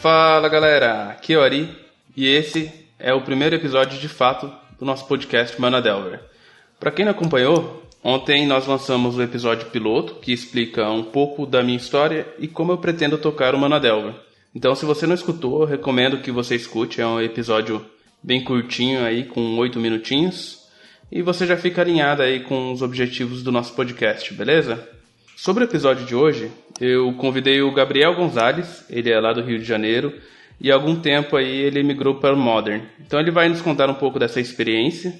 Fala galera, aqui é o Ari e esse é o primeiro episódio de fato do nosso podcast Mana Delver. Para quem não acompanhou, ontem nós lançamos o episódio piloto que explica um pouco da minha história e como eu pretendo tocar o Mana Delver. Então, se você não escutou, recomendo que você escute. É um episódio bem curtinho aí, com oito minutinhos. E você já fica alinhado aí com os objetivos do nosso podcast, beleza? Sobre o episódio de hoje, eu convidei o Gabriel Gonzalez, ele é lá do Rio de Janeiro, e há algum tempo aí ele migrou para o Modern. Então ele vai nos contar um pouco dessa experiência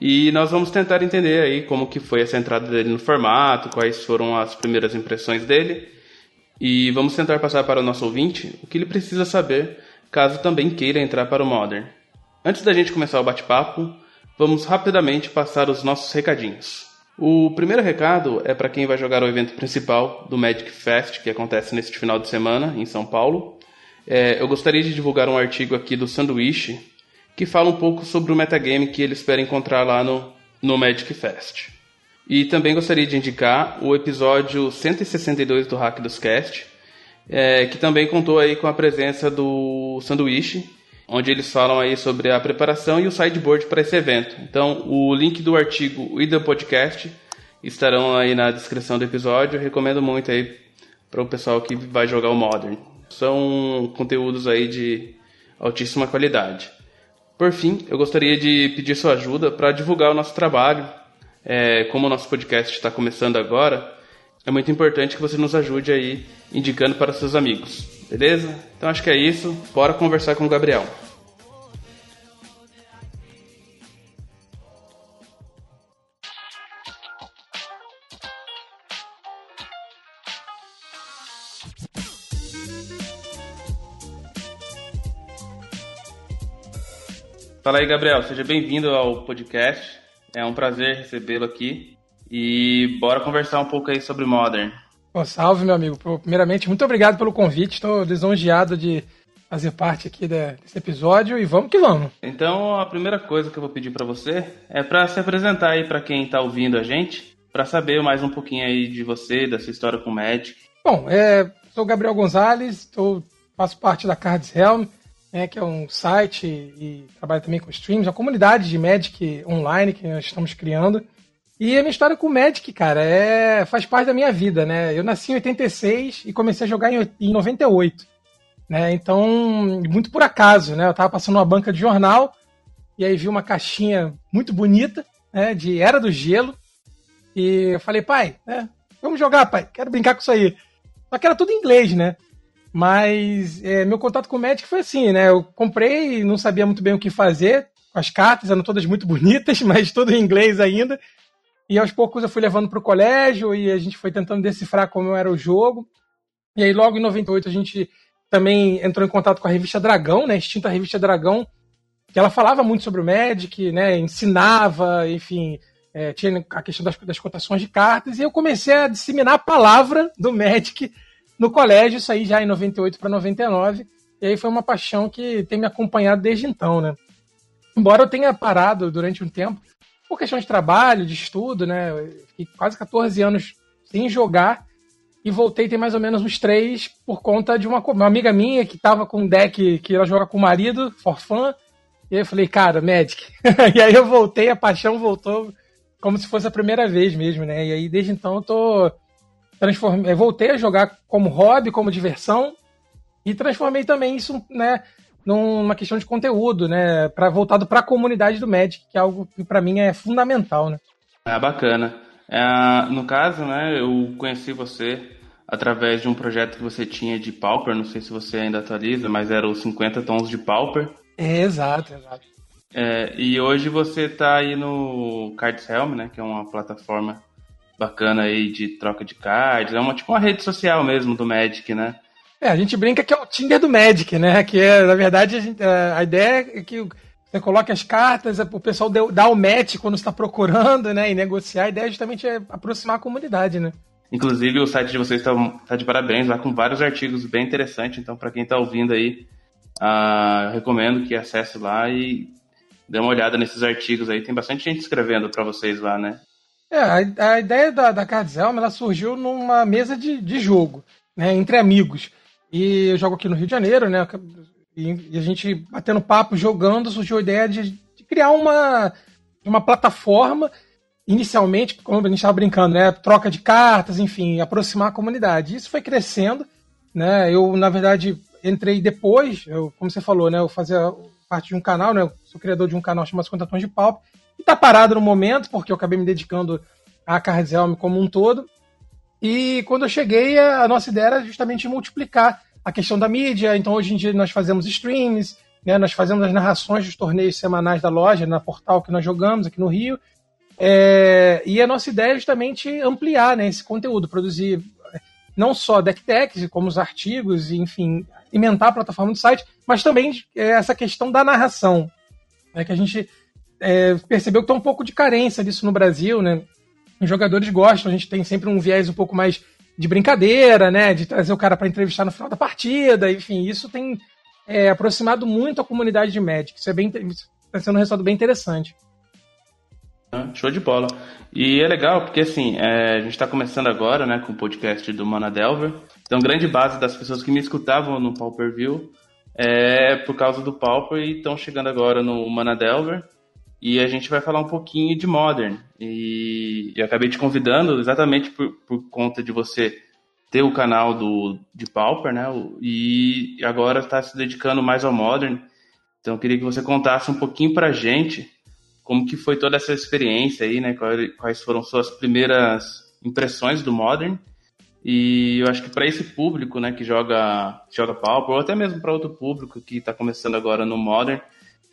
e nós vamos tentar entender aí como que foi essa entrada dele no formato, quais foram as primeiras impressões dele e vamos tentar passar para o nosso ouvinte o que ele precisa saber caso também queira entrar para o Modern. Antes da gente começar o bate-papo, vamos rapidamente passar os nossos recadinhos. O primeiro recado é para quem vai jogar o evento principal do Magic Fest, que acontece neste final de semana em São Paulo. É, eu gostaria de divulgar um artigo aqui do Sanduíche que fala um pouco sobre o metagame que ele espera encontrar lá no, no Magic Fest. E também gostaria de indicar o episódio 162 do Hack dos Cast, é, que também contou aí com a presença do Sanduíche, onde eles falam aí sobre a preparação e o sideboard para esse evento. Então, o link do artigo e do podcast estarão aí na descrição do episódio. Eu recomendo muito aí para o pessoal que vai jogar o Modern. São conteúdos aí de altíssima qualidade. Por fim, eu gostaria de pedir sua ajuda para divulgar o nosso trabalho, é, como o nosso podcast está começando agora, é muito importante que você nos ajude aí indicando para seus amigos, beleza? Então acho que é isso, bora conversar com o Gabriel. Fala aí, Gabriel. Seja bem-vindo ao podcast. É um prazer recebê-lo aqui. E bora conversar um pouco aí sobre Modern. Salve, meu amigo. Primeiramente, muito obrigado pelo convite. Estou lisonjeado de fazer parte aqui desse episódio e vamos que vamos. Então, a primeira coisa que eu vou pedir para você é para se apresentar aí para quem está ouvindo a gente, para saber mais um pouquinho aí de você, da sua história com o Magic. Bom, é, sou Gabriel Gonzalez, tô, faço parte da Cards Helm, né, que é um site e trabalho também com streams, a comunidade de Magic online que nós estamos criando. E a minha história com o Magic, cara, é, faz parte da minha vida, né? Eu nasci em 86 e comecei a jogar em, em 98. Né? Então, muito por acaso, né? Eu tava passando uma banca de jornal e aí vi uma caixinha muito bonita, né? De Era do Gelo. E eu falei, pai, né? Vamos jogar, pai. Quero brincar com isso aí. Só que era tudo em inglês, né? Mas é, meu contato com o Magic foi assim, né? Eu comprei, não sabia muito bem o que fazer. As cartas eram todas muito bonitas, mas tudo em inglês ainda. E aos poucos eu fui levando para o colégio e a gente foi tentando decifrar como era o jogo. E aí logo em 98 a gente também entrou em contato com a revista Dragão, né? Extinta revista Dragão, que ela falava muito sobre o Magic, né? Ensinava, enfim, é, tinha a questão das, das cotações de cartas. E eu comecei a disseminar a palavra do Magic no colégio, isso aí já em 98 para 99. E aí foi uma paixão que tem me acompanhado desde então, né? Embora eu tenha parado durante um tempo, por questão de trabalho, de estudo, né? Fiquei quase 14 anos sem jogar e voltei tem mais ou menos uns três por conta de uma, uma amiga minha que tava com um deck que ela joga com o marido, for fun. E eu falei, cara, Magic. e aí eu voltei, a paixão voltou como se fosse a primeira vez mesmo, né? E aí desde então eu tô transformei, voltei a jogar como hobby, como diversão e transformei também isso, né, numa questão de conteúdo, né, para voltado para a comunidade do Magic, que é algo que para mim é fundamental, né? Ah, bacana. É, no caso, né, eu conheci você através de um projeto que você tinha de Pauper, não sei se você ainda atualiza, mas era os 50 tons de Pauper. É, exato, exato. É, e hoje você está aí no Cards Helm, né, que é uma plataforma bacana aí de troca de cards. É uma tipo uma rede social mesmo do Magic, né? É, a gente brinca que é o Tinder do Magic, né? Que é, na verdade, a, gente, é, a ideia é que você coloca as cartas, o pessoal dá o match quando está procurando, né? E negociar. A ideia justamente é aproximar a comunidade, né? Inclusive, o site de vocês está tá de parabéns, lá com vários artigos bem interessantes. Então, para quem está ouvindo aí, uh, eu recomendo que acesse lá e dê uma olhada nesses artigos aí. Tem bastante gente escrevendo para vocês lá, né? É, a, a ideia da, da Cards ela surgiu numa mesa de, de jogo, né, entre amigos. E eu jogo aqui no Rio de Janeiro, né? E, a gente batendo papo, jogando, surgiu a ideia de, de criar uma, uma plataforma inicialmente, como a gente estava brincando, né, troca de cartas, enfim, aproximar a comunidade. Isso foi crescendo, né? Eu, na verdade, entrei depois, eu, como você falou, né, eu fazia parte de um canal, né, eu sou criador de um canal chamado Contatões de Pau, e tá parado no momento, porque eu acabei me dedicando a Cards Helm como um todo. E quando eu cheguei, a nossa ideia era justamente multiplicar a questão da mídia. Então, hoje em dia, nós fazemos streams, né, nós fazemos as narrações dos torneios semanais da loja, na portal que nós jogamos aqui no Rio. É, e a nossa ideia é justamente ampliar né, esse conteúdo, produzir não só deck decks, como os artigos, enfim, alimentar a plataforma do site, mas também é, essa questão da narração, né, que a gente é, percebeu que tem um pouco de carência disso no Brasil, né? Os jogadores gostam, a gente tem sempre um viés um pouco mais de brincadeira, né? De trazer o cara para entrevistar no final da partida, enfim, isso tem é, aproximado muito a comunidade de Magic. Isso é bem, está sendo um resultado bem interessante. Ah, show de bola. E é legal porque assim, é, a gente está começando agora, né, com o podcast do Mana Delver. Então, grande base das pessoas que me escutavam no Pauper View é por causa do Pauper e estão chegando agora no Mana Delver. E a gente vai falar um pouquinho de Modern. E eu acabei te convidando exatamente por, por conta de você ter o canal do, de Pauper, né? E agora está se dedicando mais ao Modern. Então eu queria que você contasse um pouquinho pra gente como que foi toda essa experiência aí, né? Quais foram suas primeiras impressões do Modern. E eu acho que para esse público, né, que joga, joga Pauper, ou até mesmo para outro público que está começando agora no Modern,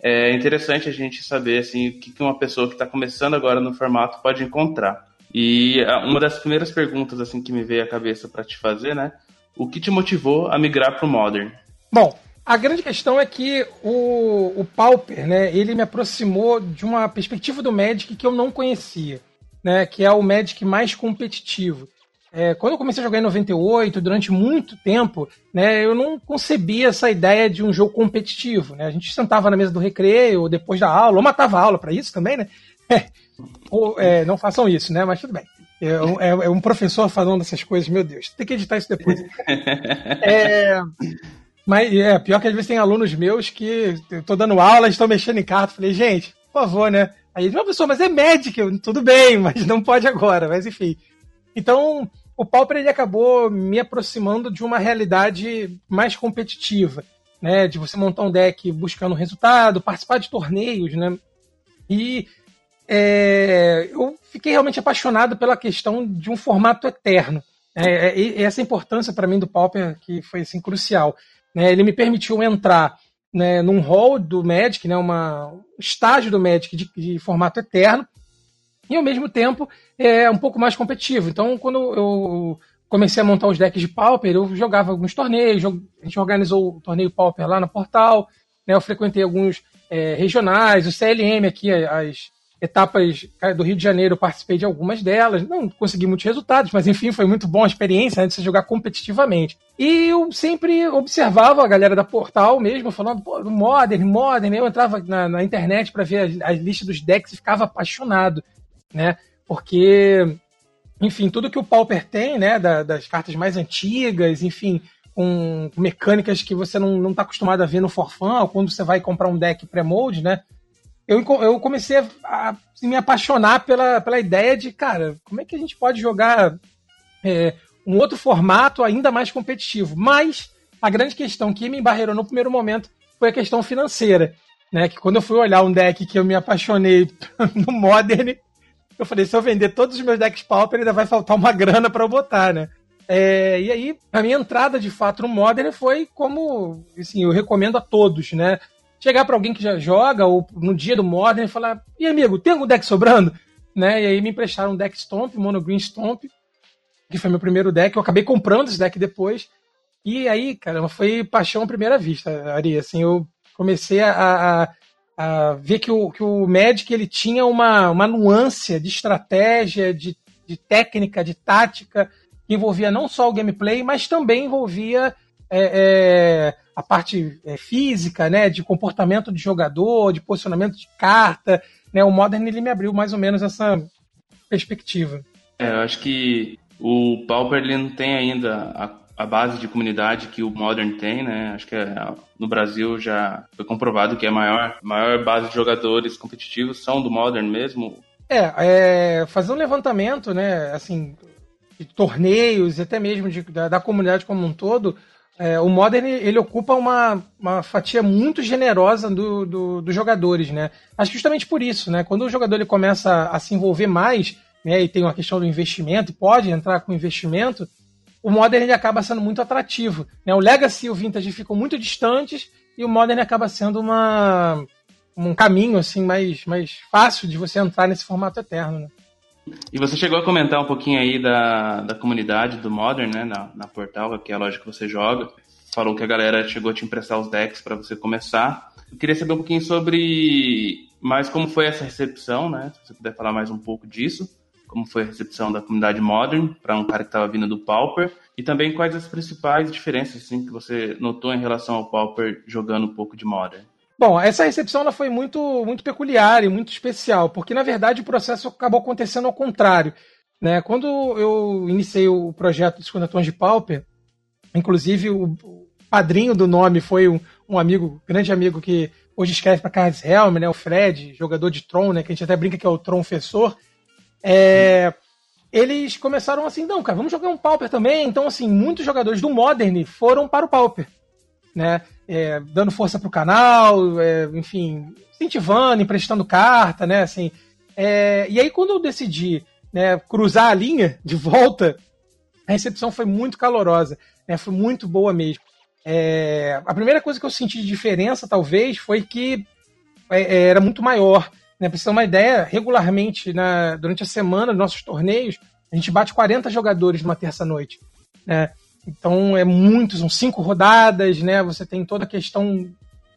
é interessante a gente saber assim, o que uma pessoa que está começando agora no formato pode encontrar. E uma das primeiras perguntas assim que me veio à cabeça para te fazer, né? O que te motivou a migrar para o Modern? Bom, a grande questão é que o, o Pauper, né, ele me aproximou de uma perspectiva do Magic que eu não conhecia, né, que é o Magic mais competitivo. É, quando eu comecei a jogar em 98, durante muito tempo, né, eu não concebia essa ideia de um jogo competitivo. Né? A gente sentava na mesa do recreio, depois da aula, ou matava a aula para isso também, né? É, ou, é, não façam isso, né? Mas tudo bem. É, é, é, um professor falando essas coisas, meu Deus, tem que editar isso depois. É, mas é pior que às vezes tem alunos meus que eu tô dando aula, estão mexendo em carta. Falei, gente, por favor, né? Aí, não, professor, mas é médico, tudo bem, mas não pode agora, mas enfim. Então, o Pauper ele acabou me aproximando de uma realidade mais competitiva, né? De você montar um deck buscando resultado, participar de torneios, né? E é, eu fiquei realmente apaixonado pela questão de um formato eterno. É, é, essa importância para mim do Pauper que foi assim, crucial. Né? Ele me permitiu entrar né, num hall do Magic, né, uma, um estágio do Magic de, de formato eterno, e ao mesmo tempo é um pouco mais competitivo. Então, quando eu comecei a montar os decks de Pauper, eu jogava alguns torneios, a gente organizou o torneio Pauper lá no portal, né, eu frequentei alguns é, regionais, o CLM aqui, as etapas do Rio de Janeiro, eu participei de algumas delas, não consegui muitos resultados, mas enfim, foi muito bom a experiência né, de você jogar competitivamente. E eu sempre observava a galera da Portal mesmo, falando, pô, Modern, Modern, eu entrava na, na internet para ver as, as listas dos decks e ficava apaixonado né? Porque, enfim, tudo que o Pauper tem, né, da, das cartas mais antigas, enfim, com mecânicas que você não está acostumado a ver no Forfã, ou quando você vai comprar um deck pré-mode, né? Eu, eu comecei a, a, me apaixonar pela, pela ideia de, cara, como é que a gente pode jogar é, um outro formato ainda mais competitivo? Mas a grande questão que me embarreirou no primeiro momento foi a questão financeira. Né, que quando eu fui olhar um deck que eu me apaixonei no Modern, eu falei, se eu vender todos os meus decks Pauper, ainda vai faltar uma grana para eu botar, né? É, e aí, a minha entrada de fato no Modern foi como, assim, eu recomendo a todos, né? Chegar para alguém que já joga, ou no dia do Modern, e falar: e amigo, tem algum deck sobrando? Né? E aí me emprestaram um deck Stomp, Mono Green Stomp, que foi meu primeiro deck. Eu acabei comprando esse deck depois. E aí, cara, foi paixão à primeira vista, Ari. Assim, eu comecei a, a ver que o, que o Magic ele tinha uma, uma nuance de estratégia, de, de técnica, de tática, que envolvia não só o gameplay, mas também envolvia é, é, a parte é, física, né, de comportamento de jogador, de posicionamento de carta. Né, o Modern ele me abriu mais ou menos essa perspectiva. É, eu acho que o Pauper ele não tem ainda a a base de comunidade que o Modern tem, né? Acho que é, no Brasil já foi comprovado que a maior, maior base de jogadores competitivos são do Modern mesmo. É, é fazer um levantamento, né? Assim, de torneios, até mesmo de, da, da comunidade como um todo, é, o Modern ele ocupa uma, uma fatia muito generosa dos do, do jogadores, né? Acho que justamente por isso, né? Quando o jogador ele começa a se envolver mais, né? E tem uma questão do investimento, pode entrar com investimento, o Modern acaba sendo muito atrativo. Né? O Legacy e o Vintage ficam muito distantes e o Modern acaba sendo uma, um caminho assim mais, mais fácil de você entrar nesse formato eterno. Né? E você chegou a comentar um pouquinho aí da, da comunidade do Modern, né, na, na Portal, que é a loja que você joga. Falou que a galera chegou a te emprestar os decks para você começar. Eu queria saber um pouquinho sobre mais como foi essa recepção, né? Se você puder falar mais um pouco disso, como foi a recepção da comunidade Modern para um cara que estava vindo do Pauper e também quais as principais diferenças assim que você notou em relação ao Pauper jogando um pouco de Modern. Bom, essa recepção ela foi muito, muito peculiar e muito especial, porque na verdade o processo acabou acontecendo ao contrário. Né? Quando eu iniciei o projeto de 50 Tons de Pauper, inclusive o padrinho do nome foi um, um amigo, grande amigo que hoje escreve para Cards Helm, né? o Fred, jogador de Tron, né? que a gente até brinca que é o Tronfessor. É, eles começaram assim, não, cara, vamos jogar um Pauper também. Então, assim, muitos jogadores do Modern foram para o Pauper né? É, dando força pro canal, é, enfim, incentivando, emprestando carta, né? Assim, é, e aí, quando eu decidi né, cruzar a linha de volta, a recepção foi muito calorosa, né? Foi muito boa mesmo. É, a primeira coisa que eu senti de diferença, talvez, foi que é, é, era muito maior. Né? Pra você ter uma ideia, regularmente, na, durante a semana nossos torneios, a gente bate 40 jogadores numa terça-noite. Né? Então é muito, são cinco rodadas, né? Você tem toda a questão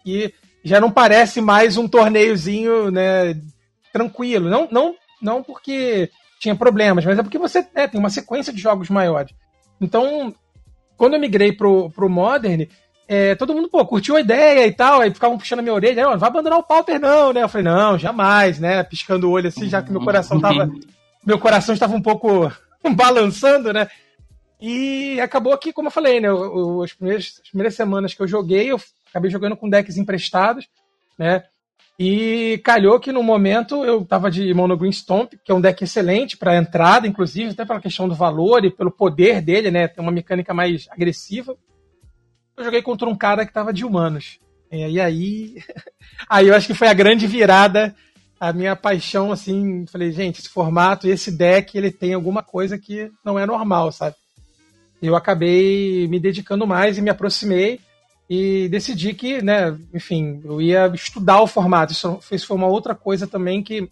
que já não parece mais um torneiozinho, né? Tranquilo. Não, não, não porque tinha problemas, mas é porque você né, tem uma sequência de jogos maiores. Então, quando eu migrei pro, pro Modern, é, todo mundo, pô, curtiu a ideia e tal, aí ficavam puxando a minha orelha, não, vai abandonar o Pauper não, né? Eu falei, não, jamais, né? Piscando o olho assim, já que meu coração tava, meu coração estava um pouco balançando, né? E acabou que, como eu falei, né? as, primeiras, as primeiras semanas que eu joguei, eu acabei jogando com decks emprestados, né? E calhou que no momento eu tava de Mono Green Stomp, que é um deck excelente para entrada, inclusive, até pela questão do valor e pelo poder dele, né? Tem uma mecânica mais agressiva. Eu joguei contra um cara que tava de humanos. E aí, aí eu acho que foi a grande virada, a minha paixão, assim, falei, gente, esse formato esse deck, ele tem alguma coisa que não é normal, sabe? eu acabei me dedicando mais e me aproximei e decidi que, né, enfim, eu ia estudar o formato. Isso, isso foi uma outra coisa também que,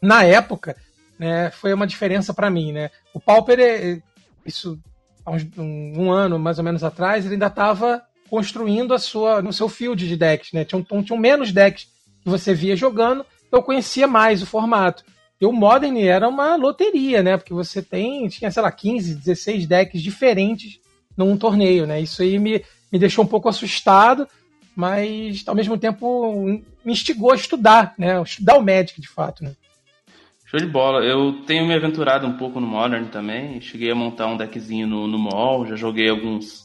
na época, né, foi uma diferença para mim, né. O Pauper, é, isso há um, um, ano mais ou menos atrás, ele ainda estava construindo a sua, no seu field de decks, né. Tinham, tinham menos decks que você via jogando, então eu conhecia mais o formato. E o Modern era uma loteria, né? Porque você tem, tinha, sei lá, 15, 16 decks diferentes num torneio, né? Isso aí me, me deixou um pouco assustado, mas ao mesmo tempo me instigou a estudar, né? Estudar o Magic de fato, né? Show de bola. Eu tenho me aventurado um pouco no Modern também. Cheguei a montar um deckzinho no, no MOL, já joguei alguns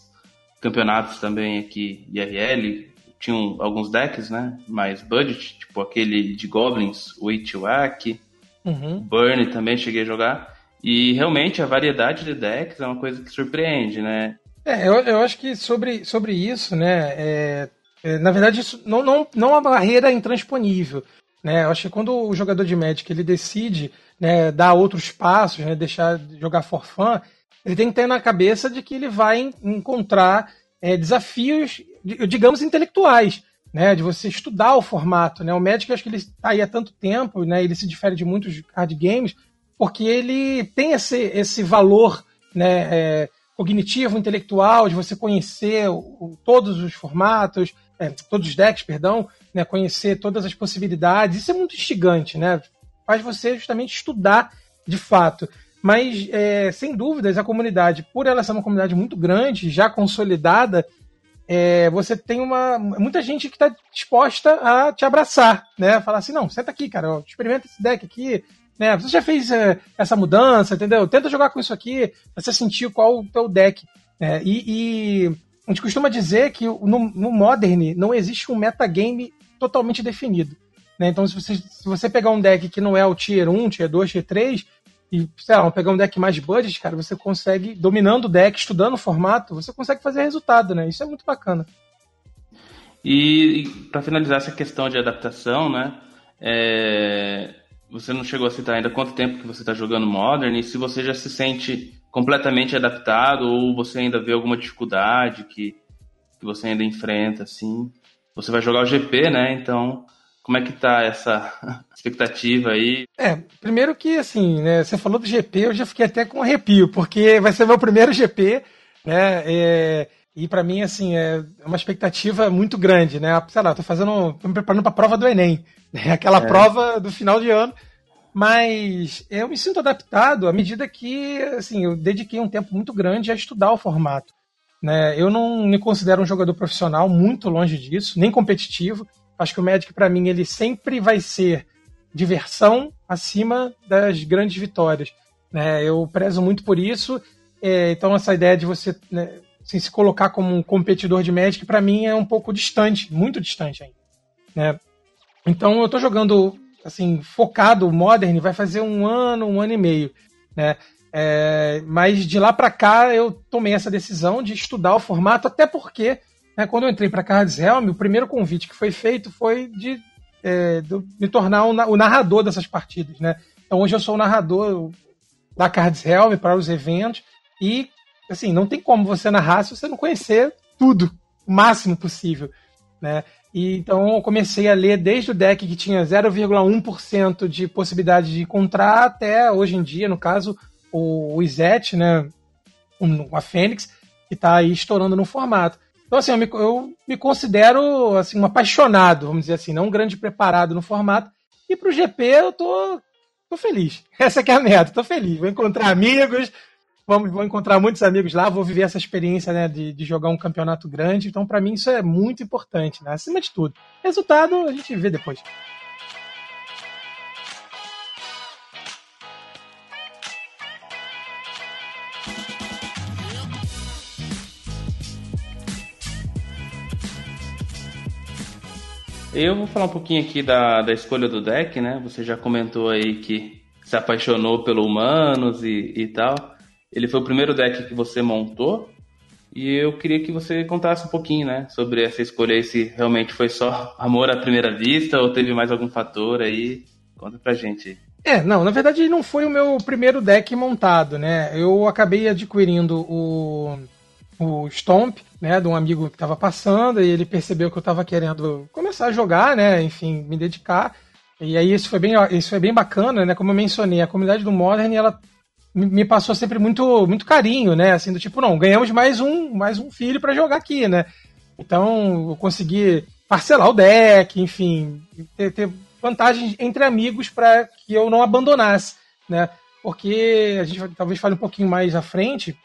campeonatos também aqui IRL. Tinham alguns decks, né? Mais budget, tipo aquele de Goblins, o Ichiwak. Uhum. Burn também cheguei a jogar. E realmente a variedade de decks é uma coisa que surpreende, né? É, eu, eu acho que sobre, sobre isso, né? É, é, na verdade, isso não, não, não é uma barreira intransponível. Né? Eu acho que quando o jogador de Magic ele decide né, dar outros passos, né, deixar de jogar for ele tem que ter na cabeça de que ele vai encontrar é, desafios, digamos, intelectuais né, de você estudar o formato, né? O Magic acho que ele está aí há tanto tempo, né? Ele se difere de muitos card games porque ele tem esse, esse valor, né, é, cognitivo, intelectual, de você conhecer o, todos os formatos, é, todos os decks, perdão, né, conhecer todas as possibilidades. Isso é muito instigante, né? Faz você justamente estudar de fato. Mas, é, sem dúvidas, a comunidade, por ela ser uma comunidade muito grande, já consolidada, é, você tem uma muita gente que está disposta a te abraçar, né? Falar assim, não, senta aqui, cara, experimenta esse deck aqui, né? Você já fez é, essa mudança, entendeu? Tenta jogar com isso aqui, você sentir qual o teu deck É, e, e, a gente costuma dizer que no, no Modern não existe um metagame totalmente definido. Né? Então, se você, se você pegar um deck que não é o Tier 1, Tier 2, Tier 3, e, sei lá, pegar um deck mais budget, cara, você consegue, dominando o deck, estudando o formato, você consegue fazer resultado, né? Isso é muito bacana. E, e para finalizar essa questão de adaptação, né? É, você não chegou a citar ainda quanto tempo que você está jogando Modern e se você já se sente completamente adaptado ou você ainda vê alguma dificuldade que, que você ainda enfrenta, assim. Você vai jogar o GP, né? Então, como é que tá essa expectativa aí? É, primeiro que, assim, né, você falou do GP, eu já fiquei até com arrepio, porque vai ser meu primeiro GP, né? É, e para mim, assim, é uma expectativa muito grande, né? Sei lá, tô fazendo, tô me preparando pra prova do Enem, né? Aquela é. prova do final de ano. Mas eu me sinto adaptado à medida que, assim, eu dediquei um tempo muito grande a estudar o formato. Né? Eu não me considero um jogador profissional, muito longe disso, nem competitivo. Acho que o Magic, para mim, ele sempre vai ser diversão acima das grandes vitórias. Né? Eu prezo muito por isso. É, então, essa ideia de você né, assim, se colocar como um competidor de Magic, para mim, é um pouco distante, muito distante ainda. Né? Então, eu estou jogando assim focado Modern vai fazer um ano, um ano e meio. Né? É, mas de lá para cá eu tomei essa decisão de estudar o formato, até porque né, quando eu entrei para Cards Helm, o primeiro convite que foi feito foi de, é, de me tornar o narrador dessas partidas. Né? Então hoje eu sou o narrador da Cards Helm para os eventos e assim não tem como você narrar se você não conhecer tudo, o máximo possível. Né? E então eu comecei a ler desde o deck que tinha 0,1% de possibilidade de encontrar até hoje em dia, no caso, o, Izet, né? A Fênix, que está aí estourando no formato. Então, assim, eu me, eu me, considero assim, um apaixonado, vamos dizer assim, não um grande preparado no formato. E para o GP eu tô, tô feliz. Essa é a meta, tô feliz. Vou encontrar amigos, vamos, vou encontrar muitos amigos lá, vou viver essa experiência né, de, de jogar um campeonato grande. Então, para mim, isso é muito importante, né? acima de tudo. Resultado a gente vê depois. Eu vou falar um pouquinho aqui da, da escolha do deck, né? Você já comentou aí que se apaixonou pelo Humanos e, e tal. Ele foi o primeiro deck que você montou. E eu queria que você contasse um pouquinho, né, sobre essa escolha aí, se realmente foi só amor à primeira vista ou teve mais algum fator aí. Conta pra gente. É, não, na verdade não foi o meu primeiro deck montado, né? Eu acabei adquirindo o, o Stomp, né, de um amigo que estava passando, e ele percebeu que eu estava querendo começar a jogar, né, enfim, me dedicar. E aí isso foi bem, isso foi bem bacana, né? Como eu mencionei, a comunidade do Modern, ela me passou sempre muito muito carinho, né? Assim, do tipo, não, ganhamos mais um, mais um filho para jogar aqui, né? Então, eu consegui parcelar o deck, enfim, ter, ter vantagens entre amigos para que eu não abandonasse, né? Porque a gente talvez fale um pouquinho mais à frente,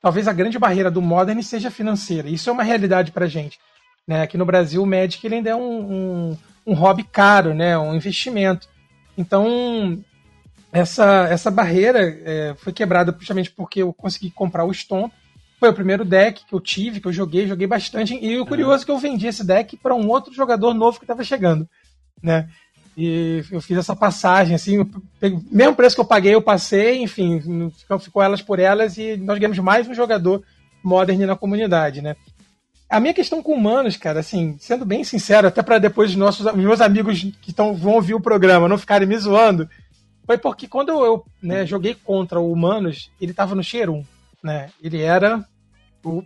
talvez a grande barreira do Modern seja financeira. Isso é uma realidade para gente. Né? Aqui no Brasil, o Magic ele ainda é um, um, um hobby caro, né? um investimento. Então, essa, essa barreira é, foi quebrada justamente porque eu consegui comprar o Stomp. Foi o primeiro deck que eu tive, que eu joguei, joguei bastante. E o curioso é que eu vendi esse deck para um outro jogador novo que estava chegando. Né? E eu fiz essa passagem, assim, mesmo preço que eu paguei, eu passei, enfim, ficou elas por elas e nós ganhamos mais um jogador modern na comunidade, né? A minha questão com humanos, cara, assim, sendo bem sincero, até para depois os nossos os meus amigos que tão, vão ouvir o programa não ficarem me zoando, foi porque quando eu né, joguei contra o Humanos, ele tava no 1, né? Ele era o,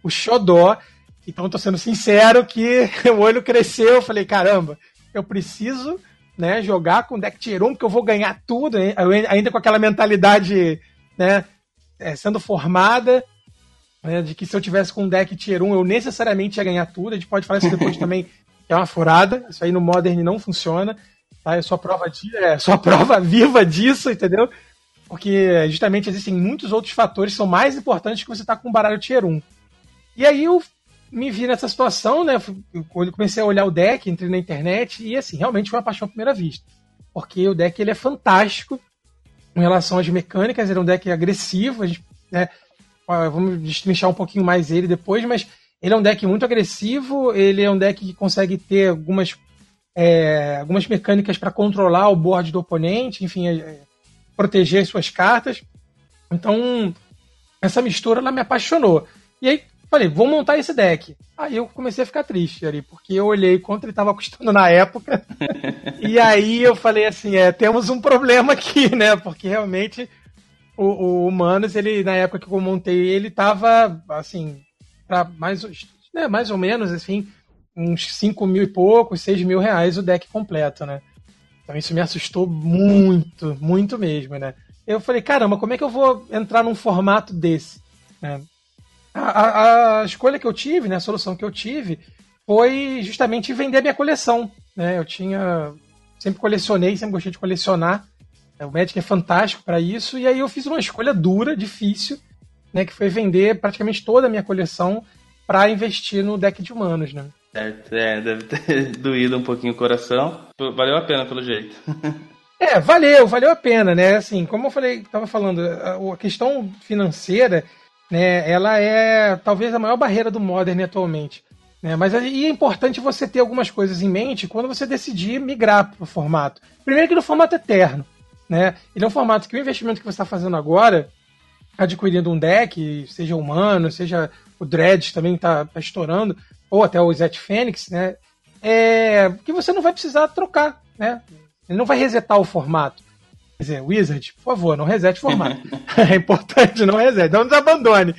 o xodó. Então, tô sendo sincero que o olho cresceu. Eu falei, caramba, eu preciso né, jogar com deck 1, porque eu vou ganhar tudo, ainda com aquela mentalidade né, é, sendo formada, né, de que se eu tivesse com um deck Tier 1, eu necessariamente ia ganhar tudo. A gente pode falar isso depois também, que é uma furada. Isso aí no Modern não funciona. Tá? Eu sou prova, de, é, sou prova viva disso, entendeu? Porque justamente existem muitos outros fatores que são mais importantes que você tá com um baralho Tier 1. E aí eu me vi nessa situação, né? Quando comecei a olhar o deck, entrei na internet e assim, realmente foi uma paixão à primeira vista. Porque o deck ele é fantástico em relação às mecânicas, ele é um deck agressivo, a gente, né, vamos destrinchar um pouquinho mais ele depois, mas ele é um deck muito agressivo, ele é um deck que consegue ter algumas, é, algumas mecânicas para controlar o board do oponente, enfim, é, proteger suas cartas. Então, essa mistura ela me apaixonou. E aí, falei, vou montar esse deck. Aí eu comecei a ficar triste ali, porque eu olhei quanto ele estava custando na época. e aí eu falei assim, é, temos um problema aqui, né? Porque realmente o, o Humanos, ele, na época que eu montei, ele tava, assim, para mais, né, mais ou menos, assim, uns 5 mil e poucos, 6 mil reais o deck completo, né? Então isso me assustou muito, muito mesmo, né? Eu falei, caramba, como é que eu vou entrar num formato desse? É. A, a, a, escolha que eu tive, né, a solução que eu tive, foi justamente vender minha coleção. Né? Eu tinha. Sempre colecionei, sempre gostei de colecionar. O Magic é fantástico para isso. E aí eu fiz uma escolha dura, difícil, né, que foi vender praticamente toda a minha coleção para investir no deck de humanos, né? Certo, é, deve ter doído um pouquinho o coração. Valeu a pena pelo jeito. é, valeu, valeu a pena, né? Assim, como eu falei, estava falando, a, questão financeira, né, ela é talvez a maior barreira do Modern atualmente. Né? Mas é importante você ter algumas coisas em mente quando você decidir migrar para o formato. Primeiro que no formato eterno. Né? Ele é um formato que o investimento que você está fazendo agora, adquirindo um deck, seja humano, seja o Dredge também está tá estourando, ou até o Zet Fênix, né? É, que você não vai precisar trocar, né? Ele não vai resetar o formato. Quer dizer, Wizard, por favor, não resete o formato. é importante, não resete, não desabandone.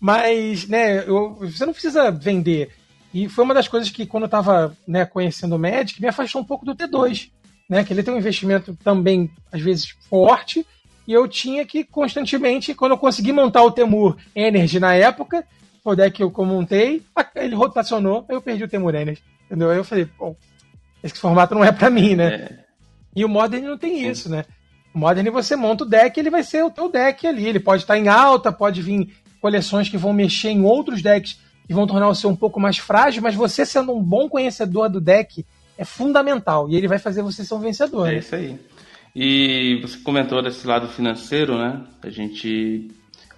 Mas, né, eu, você não precisa vender. E foi uma das coisas que, quando eu estava né, conhecendo o Magic, me afastou um pouco do T2 né? Que ele tem um investimento também, às vezes, forte. E eu tinha que constantemente, quando eu consegui montar o Temur Energy na época, o deck que eu montei, ele rotacionou, aí eu perdi o Temur Energy. Entendeu? Aí eu falei, pô, esse formato não é para mim, né? É. E o Modern não tem Sim. isso, né? O Modern você monta o deck, ele vai ser o teu deck ali. Ele pode estar em alta, pode vir coleções que vão mexer em outros decks e vão tornar o seu um pouco mais frágil, mas você sendo um bom conhecedor do deck é fundamental e ele vai fazer você ser um vencedor. É né? isso aí. E você comentou desse lado financeiro, né? A gente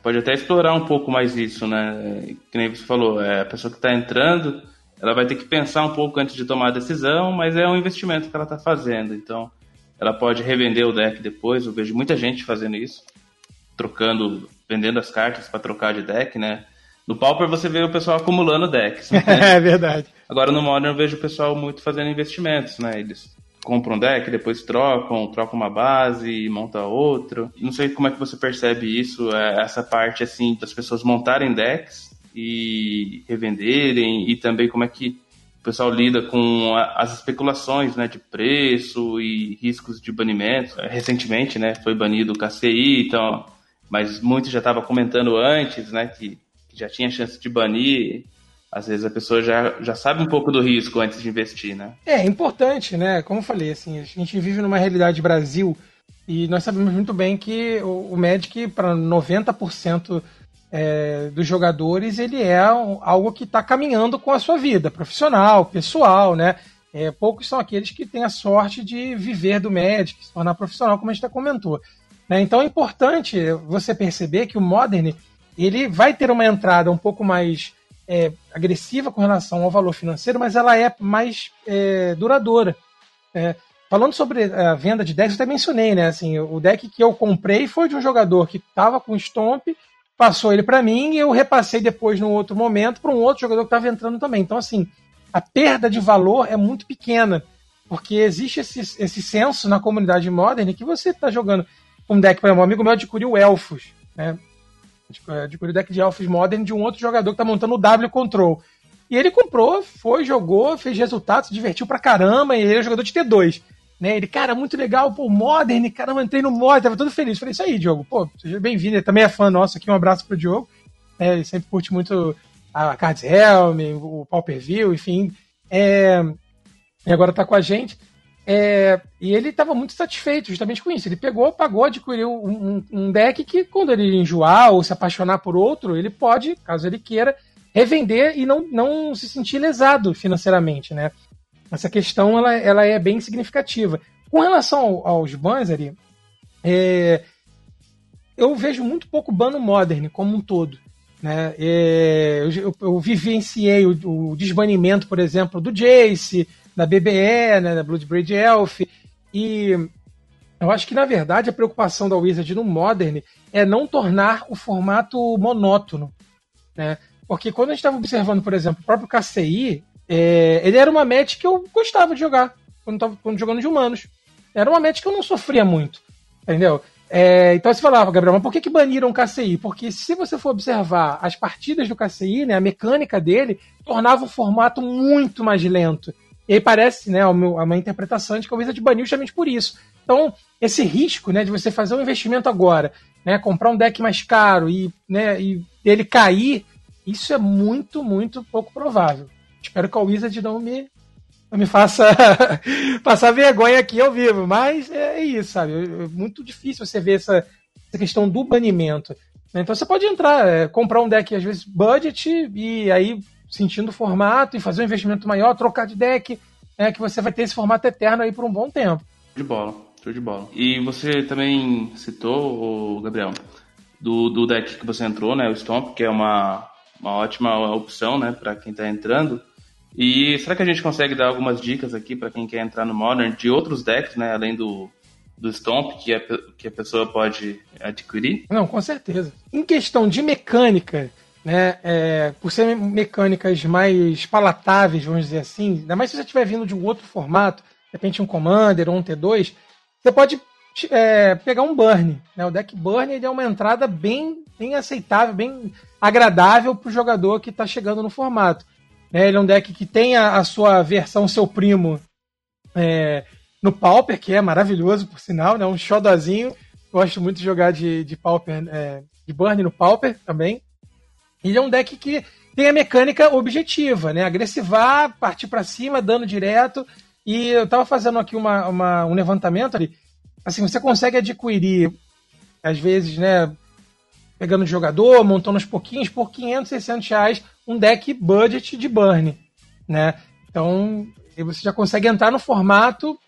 pode até explorar um pouco mais isso, né? Que nem você falou, é, a pessoa que está entrando, ela vai ter que pensar um pouco antes de tomar a decisão, mas é um investimento que ela está fazendo. Então, ela pode revender o deck depois. Eu vejo muita gente fazendo isso, trocando, vendendo as cartas para trocar de deck, né? No Pauper você vê o pessoal acumulando decks. Né? é verdade. Agora no Modern eu vejo o pessoal muito fazendo investimentos, né? Eles compram um deck, depois trocam, trocam uma base e monta outro. Não sei como é que você percebe isso, é, essa parte assim das pessoas montarem decks e revenderem e também como é que o pessoal lida com as especulações né, de preço e riscos de banimento. Recentemente, né, foi banido o KCI, então, mas muitos já estavam comentando antes, né, que já tinha chance de banir, às vezes a pessoa já, já sabe um pouco do risco antes de investir, né? É, importante, né? Como eu falei, assim, a gente vive numa realidade Brasil e nós sabemos muito bem que o, o Magic, para 90% é, dos jogadores, ele é algo que está caminhando com a sua vida profissional, pessoal, né? É, poucos são aqueles que têm a sorte de viver do Magic, se tornar profissional, como a gente já comentou. Né? Então é importante você perceber que o Modern ele vai ter uma entrada um pouco mais é, agressiva com relação ao valor financeiro, mas ela é mais é, duradoura. É, falando sobre a venda de decks, eu até mencionei, né? Assim, o deck que eu comprei foi de um jogador que estava com Stomp, passou ele para mim e eu repassei depois, num outro momento, para um outro jogador que estava entrando também. Então, assim, a perda de valor é muito pequena, porque existe esse, esse senso na comunidade modern que você está jogando um deck, por exemplo, um amigo meu adquiriu Elfos, né? Adquiriu o deck de Elfos Modern de um outro jogador que tá montando o W Control. E ele comprou, foi, jogou, fez resultados, se divertiu pra caramba, e ele é jogador de T2. Né? Ele, cara, muito legal, pô, Modern, caramba, entrei no Modern, tava todo feliz. Falei, isso aí, Diogo, pô, seja bem-vindo, ele também é fã nosso aqui, um abraço pro Diogo. É, ele sempre curte muito a Cards Helm, o Pauper View, enfim. É, e agora tá com a gente. É, e ele estava muito satisfeito justamente com isso. Ele pegou, pagou, adquiriu um, um, deck que, quando ele enjoar ou se apaixonar por outro, ele pode, caso ele queira, revender e não, não se sentir lesado financeiramente, né? Essa questão ela, ela é bem significativa. Com relação ao, aos Banzari, é, eu vejo muito pouco ban Modern como um todo. Né? É, eu, eu, vivenciei o, o, desbanimento, por exemplo, do Jace, da BBE, né, da Bloodbraid Elf, e eu acho que, na verdade, a preocupação da Wizard no Modern é não tornar o formato monótono. Né? Porque quando a gente estava observando, por exemplo, o próprio KCI, é, ele era uma match que eu gostava de jogar quando, tava, quando jogando de humanos. Era uma match que eu não sofria muito. Entendeu? É, então você falava, Gabriel, mas por que, que baniram o KCI? Porque se você for observar as partidas do KCI, né, a mecânica dele tornava o formato muito mais lento. E aí parece, né, a, minha interpretação de que a Wizard baniu justamente por isso. Então, esse risco, né, de você fazer um investimento agora, né, comprar um deck mais caro e, né, e ele cair, isso é muito, muito pouco provável. Espero que a Wizard não me não me faça passar vergonha aqui ao vivo, mas é, é isso, sabe? É muito difícil você ver essa, essa questão do banimento. Então você pode entrar, é, comprar um deck, às vezes, budget, e aí sentindo o formato e fazer um investimento maior, trocar de deck, né, que você vai ter esse formato eterno aí por um bom tempo. De bola, show de bola. E você também citou, Gabriel, do, do deck que você entrou, né, o Stomp, que é uma, uma ótima opção, né, para quem está entrando. E será que a gente consegue dar algumas dicas aqui para quem quer entrar no Modern de outros decks, né, além do, do Stomp que a, que a pessoa pode adquirir? Não, com certeza. Em questão de mecânica, né, é, por ser mecânicas mais palatáveis, vamos dizer assim, ainda mais se você estiver vindo de um outro formato, de repente um Commander ou um T2, você pode é, pegar um Burn. Né? O deck Burn ele é uma entrada bem, bem aceitável, bem agradável para o jogador que está chegando no formato. Né? Ele é um deck que tem a, a sua versão, seu primo, é, no Pauper, que é maravilhoso, por sinal, né? um xodozinho. Gosto muito de jogar de, de Pauper, é, de Burn no Pauper também. Ele é um deck que tem a mecânica objetiva, né? Agressivar, partir para cima, dano direto. E eu tava fazendo aqui uma, uma, um levantamento ali. Assim, você consegue adquirir, às vezes, né? Pegando jogador, montando uns pouquinhos, por 500, 600 reais, um deck budget de burn, né? Então, você já consegue entrar no formato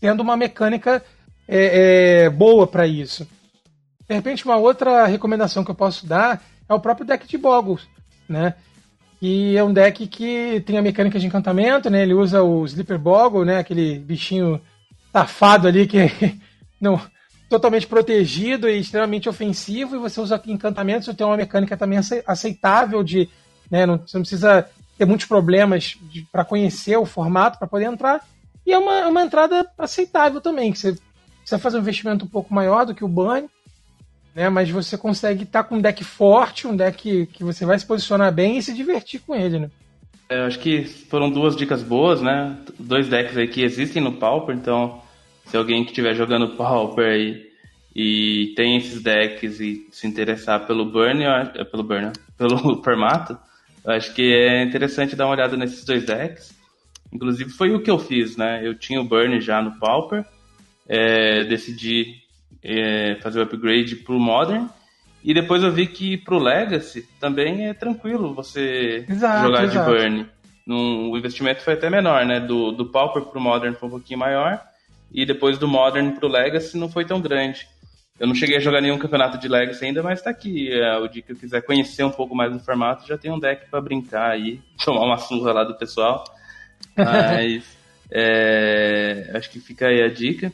tendo uma mecânica é, é, boa para isso. De repente, uma outra recomendação que eu posso dar é o próprio deck de Boggles, né? E é um deck que tem a mecânica de encantamento, né? Ele usa o Sleeper Boggle, né? Aquele bichinho safado ali que não totalmente protegido e extremamente ofensivo. E você usa encantamentos, você tem uma mecânica também aceitável de né? Não, você não precisa ter muitos problemas para conhecer o formato, para poder entrar. E é uma, é uma entrada aceitável também, que você precisa fazer um investimento um pouco maior do que o Burn, né? mas você consegue estar tá com um deck forte, um deck que você vai se posicionar bem e se divertir com ele. Né? É, eu acho que foram duas dicas boas, né? Dois decks aí que existem no Pauper, então se alguém que estiver jogando Pauper aí e tem esses decks e se interessar pelo Burn, pelo Burn, pelo formato, eu acho que é interessante dar uma olhada nesses dois decks. Inclusive foi o que eu fiz, né? Eu tinha o Burn já no Pauper, é, decidi é, fazer o upgrade pro Modern, e depois eu vi que pro Legacy também é tranquilo você exato, jogar exato. de Burn. Num, o investimento foi até menor, né? Do, do Pauper pro Modern foi um pouquinho maior, e depois do Modern pro Legacy não foi tão grande. Eu não cheguei a jogar nenhum campeonato de Legacy ainda, mas tá aqui. É, o dia que eu quiser conhecer um pouco mais do formato, já tem um deck para brincar aí, tomar uma surra lá do pessoal. Mas é, acho que fica aí a dica.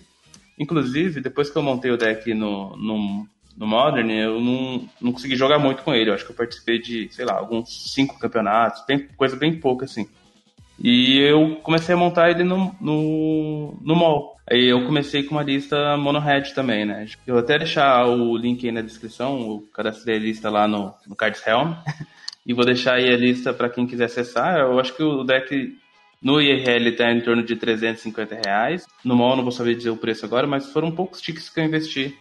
Inclusive, depois que eu montei o deck no, no, no Modern, eu não, não consegui jogar muito com ele. Eu acho que eu participei de, sei lá, alguns cinco campeonatos, coisa bem pouca assim. E eu comecei a montar ele no, no, no mall. Aí eu comecei com uma lista monohead também, né? Eu vou até deixar o link aí na descrição, eu cadastrei a lista lá no, no Cards Helm. e vou deixar aí a lista para quem quiser acessar. Eu acho que o deck no IRL está em torno de 350 reais. No mall não vou saber dizer o preço agora, mas foram poucos tickets que eu investi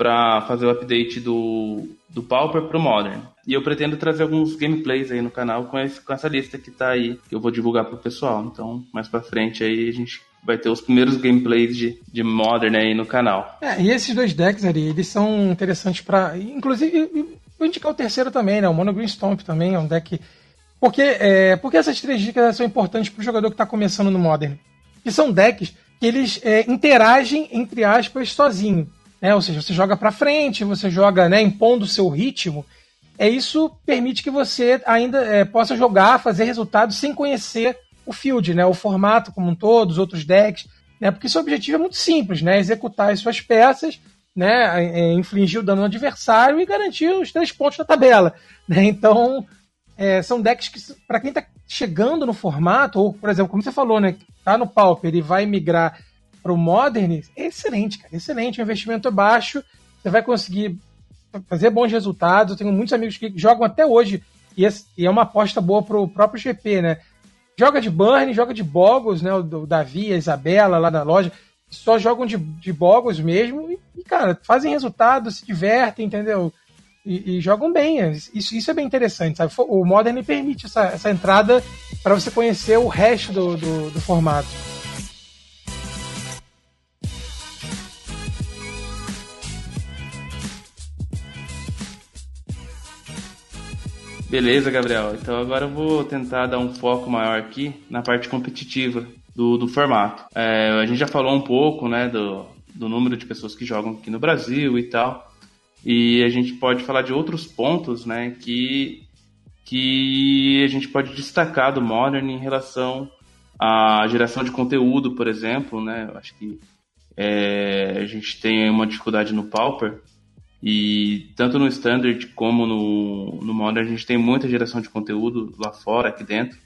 para fazer o update do, do Pauper pro Modern. E eu pretendo trazer alguns gameplays aí no canal com, esse, com essa lista que tá aí, que eu vou divulgar pro pessoal. Então, mais pra frente aí a gente vai ter os primeiros gameplays de, de Modern aí no canal. É, e esses dois decks ali, eles são interessantes para Inclusive, vou indicar o terceiro também, né? O Mono Green Stomp também é um deck. Porque, é, porque essas três dicas são importantes pro jogador que tá começando no Modern. Que são decks que eles é, interagem, entre aspas, sozinho. né? Ou seja, você joga para frente, você joga, né, impondo o seu ritmo. É isso permite que você ainda é, possa jogar, fazer resultados sem conhecer o field, né, o formato como um todo, os outros decks, né? Porque seu objetivo é muito simples, né? Executar as suas peças, né? É, infligir o dano no adversário e garantir os três pontos da tabela, né? Então é, são decks que, para quem está chegando no formato, ou, por exemplo, como você falou, né? Tá no Pauper e vai migrar para o Modern, é excelente, cara. Excelente. O investimento é baixo, você vai conseguir fazer bons resultados. Eu tenho muitos amigos que jogam até hoje, e é uma aposta boa para o próprio GP, né? Joga de Burn, joga de Boggles, né? O Davi, a Isabela lá na loja, só jogam de, de Boggles mesmo e, cara, fazem resultado, se divertem, entendeu? E, e, jogam bem. Isso, isso é bem interessante, sabe? O Modern permite essa, essa entrada para você conhecer o resto do, do, do formato. Beleza, Gabriel. Então agora eu vou tentar dar um foco maior aqui na parte competitiva do, do formato. É, a gente já falou um pouco né, do, do número de pessoas que jogam aqui no Brasil e tal. E a gente pode falar de outros pontos, né, que, que a gente pode destacar do Modern em relação à geração de conteúdo, por exemplo, né, eu acho que é, a gente tem uma dificuldade no Pauper, e tanto no Standard como no, no Modern a gente tem muita geração de conteúdo lá fora, aqui dentro,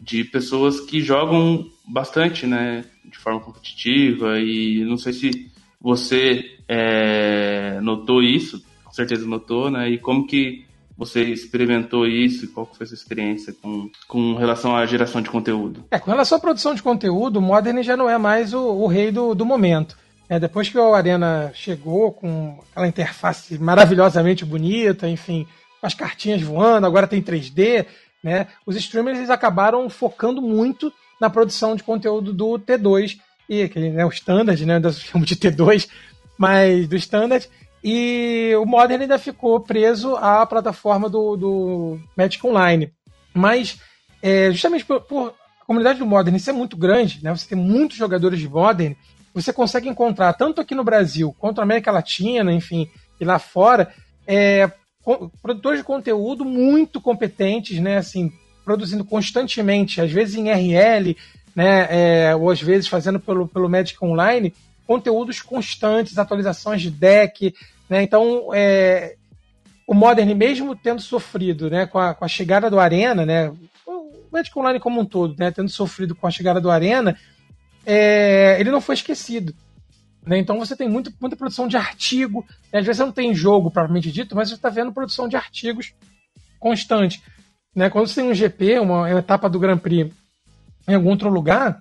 de pessoas que jogam bastante, né, de forma competitiva, e não sei se você é, notou isso, com certeza notou, né? E como que você experimentou isso qual foi a sua experiência com, com relação à geração de conteúdo? É, com relação à produção de conteúdo, o Modern já não é mais o, o rei do, do momento. É, depois que o Arena chegou com aquela interface maravilhosamente bonita, enfim, as cartinhas voando, agora tem 3D, né? Os streamers eles acabaram focando muito na produção de conteúdo do T2 e aquele, né, o standard, né, eu chamo de T2, mas do standard. E o Modern ainda ficou preso à plataforma do, do Magic Online. Mas, é, justamente por, por, a comunidade do Modern ser muito grande, né, você tem muitos jogadores de Modern, você consegue encontrar, tanto aqui no Brasil quanto na América Latina, enfim, e lá fora, é, produtores de conteúdo muito competentes, né, assim, produzindo constantemente, às vezes em RL, né, é, ou às vezes fazendo pelo, pelo Magic Online, conteúdos constantes, atualizações de deck, né, então é, o Modern, mesmo tendo sofrido né, com, a, com a chegada do Arena, né, o Magic Online como um todo, né, tendo sofrido com a chegada do Arena, é, ele não foi esquecido. Né? Então você tem muito, muita produção de artigo. Né? Às vezes você não tem jogo propriamente dito, mas você está vendo produção de artigos constante. Né? Quando você tem um GP, uma etapa do Grand Prix, em algum outro lugar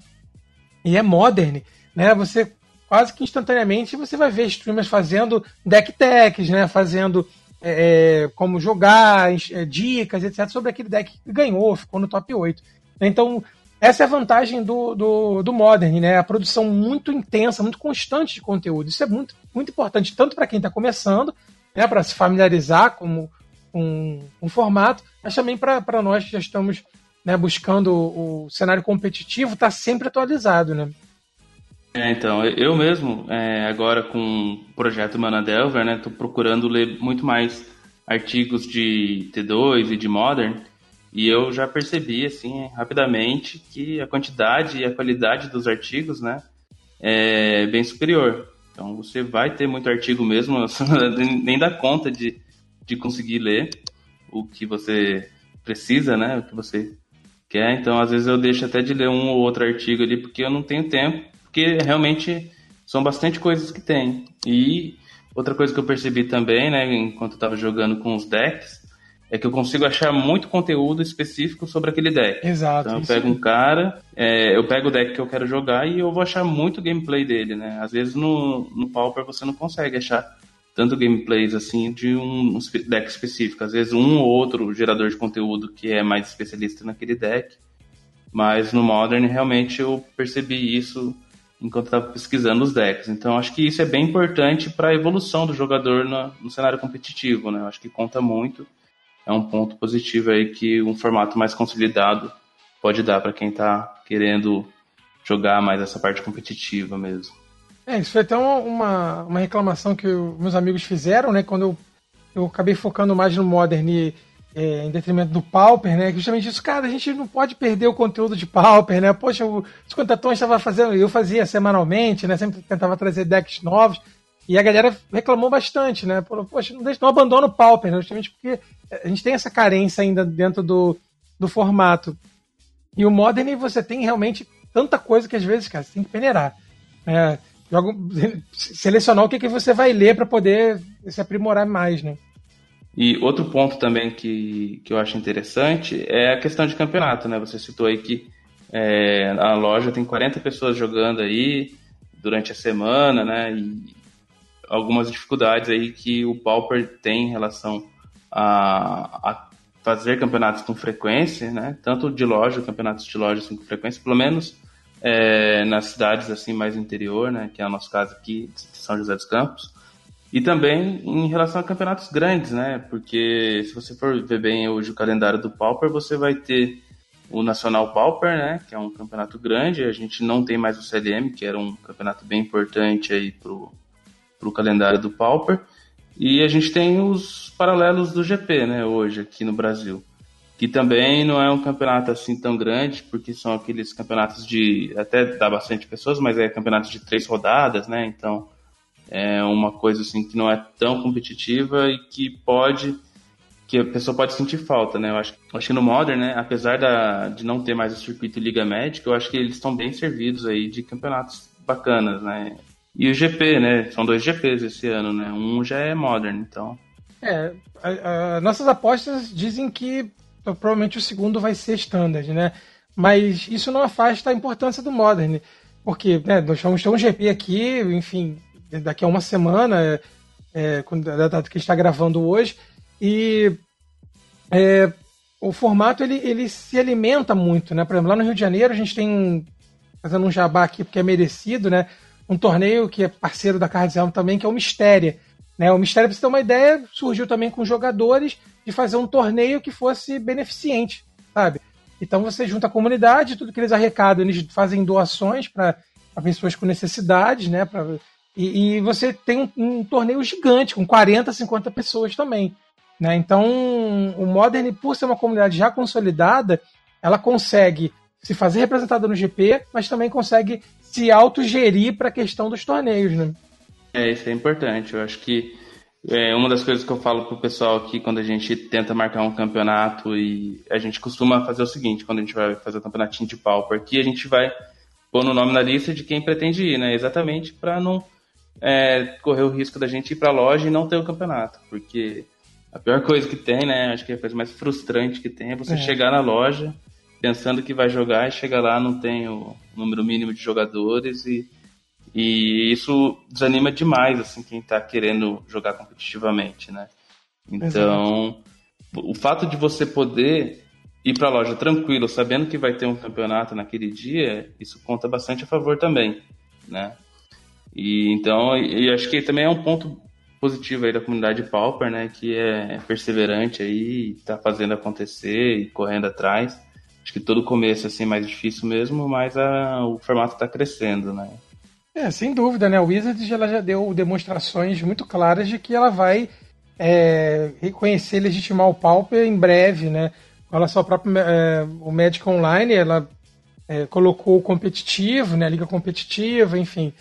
e é modern, né? Você quase que instantaneamente você vai ver streamers fazendo deck techs, né? Fazendo é, é como jogar, é, dicas, etc. sobre aquele deck que ganhou, ficou no top 8. Então, essa é a vantagem do, do, do Modern, né? A produção muito intensa, muito constante de conteúdo. Isso é muito, muito importante, tanto para quem está começando, né? para se familiarizar com, com, com o formato, mas também para nós que já estamos né, buscando o, cenário competitivo, está sempre atualizado, né? É, então, eu mesmo, é, agora com o projeto Manadelver, né, tô procurando ler muito mais artigos de T2 e de Modern, e eu já percebi, assim, rapidamente, que a quantidade e a qualidade dos artigos, né, é bem superior. Então, você vai ter muito artigo mesmo, nem dá conta de, de conseguir ler o que você precisa, né, o que você quer. Então, às vezes eu deixo até de ler um ou outro artigo ali porque eu não tenho tempo, porque realmente são bastante coisas que tem. E outra coisa que eu percebi também, né, enquanto eu estava jogando com os decks, é que eu consigo achar muito conteúdo específico sobre aquele deck. Exato. Então eu pego um cara, é, eu pego o deck que eu quero jogar e eu vou achar muito gameplay dele, né? Às vezes no, no Pauper você não consegue achar tanto gameplays assim de um deck específico. Às vezes um ou outro gerador de conteúdo que é mais especialista naquele deck. Mas no Modern realmente eu percebi isso enquanto estava pesquisando os decks. Então acho que isso é bem importante para a evolução do jogador no, no, cenário competitivo, né? Acho que conta muito. É um ponto positivo aí que um formato mais consolidado pode dar para quem está querendo jogar mais essa parte competitiva mesmo. É, isso foi até uma, uma reclamação que meus amigos fizeram, né? Quando eu, eu acabei focando mais no Modern e, é, em detrimento do Pauper, né? Justamente isso, cara, a gente não pode perder o conteúdo de Pauper, né? Poxa, o Escontatão estava fazendo, eu fazia semanalmente, né? Sempre tentava trazer decks novos. E a galera reclamou bastante, né? Poxa, não, deixa, não abandona o Pauper, né? justamente porque a gente tem essa carência ainda dentro do, do formato. E o Modern você tem realmente tanta coisa que às vezes, cara, você tem que peneirar. É, joga, selecionar o que, que você vai ler para poder se aprimorar mais, né? E outro ponto também que, que eu acho interessante é a questão de campeonato, né? Você citou aí que é, a loja tem 40 pessoas jogando aí durante a semana, né? E algumas dificuldades aí que o Pauper tem em relação a, a fazer campeonatos com frequência, né? Tanto de loja, campeonatos de loja assim, com frequência, pelo menos é, nas cidades assim mais interior, né, que é o nosso caso aqui de São José dos Campos, e também em relação a campeonatos grandes, né, porque se você for ver bem hoje o calendário do Pauper, você vai ter o Nacional Pauper, né, que é um campeonato grande, a gente não tem mais o CLM, que era um campeonato bem importante aí pro, pro calendário do Pauper, e a gente tem os paralelos do GP, né, hoje aqui no Brasil que também não é um campeonato assim tão grande, porque são aqueles campeonatos de até dá bastante pessoas, mas é campeonato de três rodadas, né? Então é uma coisa assim que não é tão competitiva e que pode que a pessoa pode sentir falta, né? Eu acho, acho que no Modern, né, apesar da, de não ter mais o circuito Liga Médica, eu acho que eles estão bem servidos aí de campeonatos bacanas, né? E o GP, né? São dois GPs esse ano, né? Um já é Modern, então. É, a, a, nossas apostas dizem que então, provavelmente o segundo vai ser standard, né? Mas isso não afasta a importância do Modern, porque né, nós vamos ter um GP aqui, enfim, daqui a uma semana, é, da data que está gravando hoje, e é, o formato ele, ele se alimenta muito, né? Por exemplo, lá no Rio de Janeiro a gente tem fazendo um jabá aqui porque é merecido, né? Um torneio que é parceiro da Cards também, que é o Mistério. Né? O Mistério, para você ter uma ideia, surgiu também com jogadores de fazer um torneio que fosse beneficente, sabe? Então você junta a comunidade, tudo que eles arrecadam, eles fazem doações para pessoas com necessidades, né? Pra, e, e você tem um, um, torneio gigante, com 40, 50 pessoas também. Né? Então, o Modern, por ser uma comunidade já consolidada, ela consegue se fazer representada no GP, mas também consegue se autogerir para a questão dos torneios. Né? É, isso é importante. Eu acho que é uma das coisas que eu falo pro pessoal aqui quando a gente tenta marcar um campeonato e a gente costuma fazer o seguinte, quando a gente vai fazer o campeonatinho de pau aqui, a gente vai pôr no nome na lista de quem pretende ir, né? Exatamente para não é, correr o risco da gente ir para a loja e não ter o campeonato, porque a pior coisa que tem, né? Acho que a coisa mais frustrante que tem é você é. chegar na loja pensando que vai jogar e chegar lá não tem o número mínimo de jogadores e e isso desanima demais, assim, quem está querendo jogar competitivamente, né? Então, o fato de você poder ir para a loja tranquilo, sabendo que vai ter um campeonato naquele dia, isso conta bastante a favor também, né? E então, e acho que também é um ponto positivo aí da comunidade Pauper, né, que é perseverante aí, está fazendo acontecer e correndo atrás. Acho que todo começo assim mais difícil mesmo, mas a, o formato está crescendo, né? É, sem dúvida, né? O Wizards ela já deu demonstrações muito claras de que ela vai é, reconhecer, legitimar o Pauper em breve, né? Ela sua própria é, o Magic Online, ela é, colocou o competitivo, né? A liga competitiva, enfim.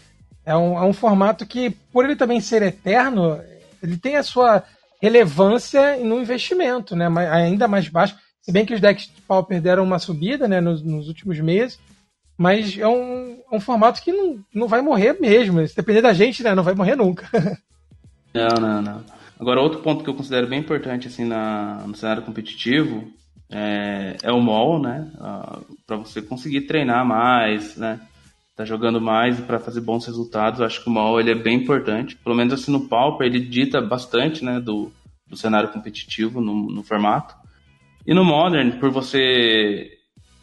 É um, é um formato que, por ele também ser eterno, ele tem a sua relevância no investimento, né? Ainda mais baixo. Se bem que os decks de Pauper deram uma subida, né? Nos, nos últimos meses mas é um, é um formato que não, não vai morrer mesmo. Se depender da gente, né? Não vai morrer nunca. Não, não, não. Agora, outro ponto que eu considero bem importante assim na, no cenário competitivo é, é o mall, né? Ah, para você conseguir treinar mais, né? Tá jogando mais para fazer bons resultados. Eu acho que o mall ele é bem importante. Pelo menos assim no Pauper ele dita bastante, né? Do, do cenário competitivo no, no formato. E no Modern, por você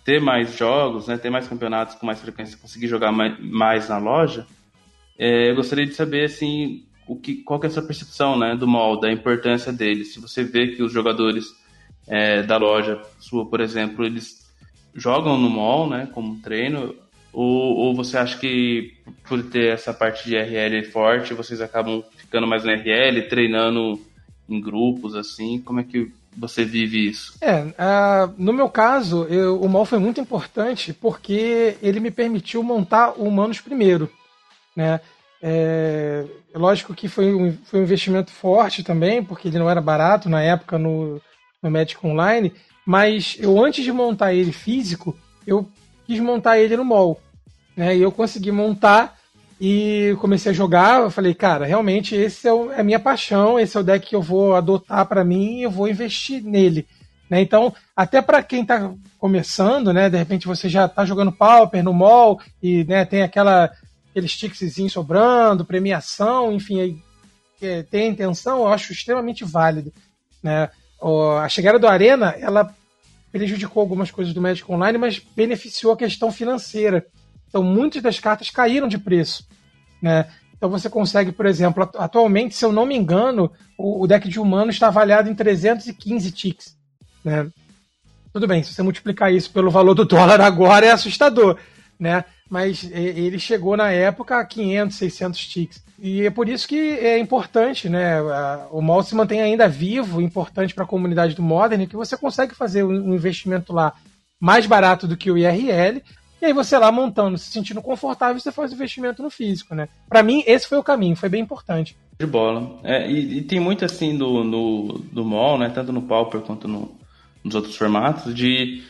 ter mais jogos, né, ter mais campeonatos com mais frequência, conseguir jogar mais, mais na loja, é, eu gostaria de saber assim o que, qual que é a sua percepção né, do mall, da importância dele. Se você vê que os jogadores é, da loja sua, por exemplo, eles jogam no mall, né, como treino, Ou, ou você acha que por ter essa parte de RL forte, vocês acabam ficando mais no RL, treinando em grupos, assim? Como é que você vive isso? É, uh, no meu caso, eu, o MOL foi muito importante porque ele me permitiu montar o Humanos primeiro, né? É, lógico que foi um, foi um investimento forte também, porque ele não era barato na época no, no Magic Online, mas eu antes de montar ele físico, eu quis montar ele no mall. Né? E eu consegui montar e comecei a jogar. Eu falei, cara, realmente esse é, o, é a minha paixão, esse é o deck que eu vou adotar para mim e eu vou investir nele. Né? Então, até para quem está começando, né, de repente você já está jogando Pauper no mall e né, tem aquela aquele stickzinho sobrando, premiação, enfim, aí, é, tem a intenção, eu acho extremamente válido. Né? a chegada do Arena, ela prejudicou algumas coisas do Magic Online, mas beneficiou a questão financeira. Então, muitas das cartas caíram de preço. Né? Então, você consegue, por exemplo, atualmente, se eu não me engano, o, deck de humano está avaliado em 315 ticks. Né? Tudo bem, se você multiplicar isso pelo valor do dólar agora, é assustador. Né? Mas ele chegou na época a 500, 600 ticks. E é por isso que é importante, né? O MOL se mantém ainda vivo, importante para a comunidade do Modern, que você consegue fazer um investimento lá mais barato do que o IRL, e aí você lá montando, se sentindo confortável, você faz investimento no físico, né? Para mim, esse foi o caminho, foi bem importante. De bola. É, e, e, tem muito assim do, no, do MOL, né? Tanto no Pauper quanto no, nos outros formatos, de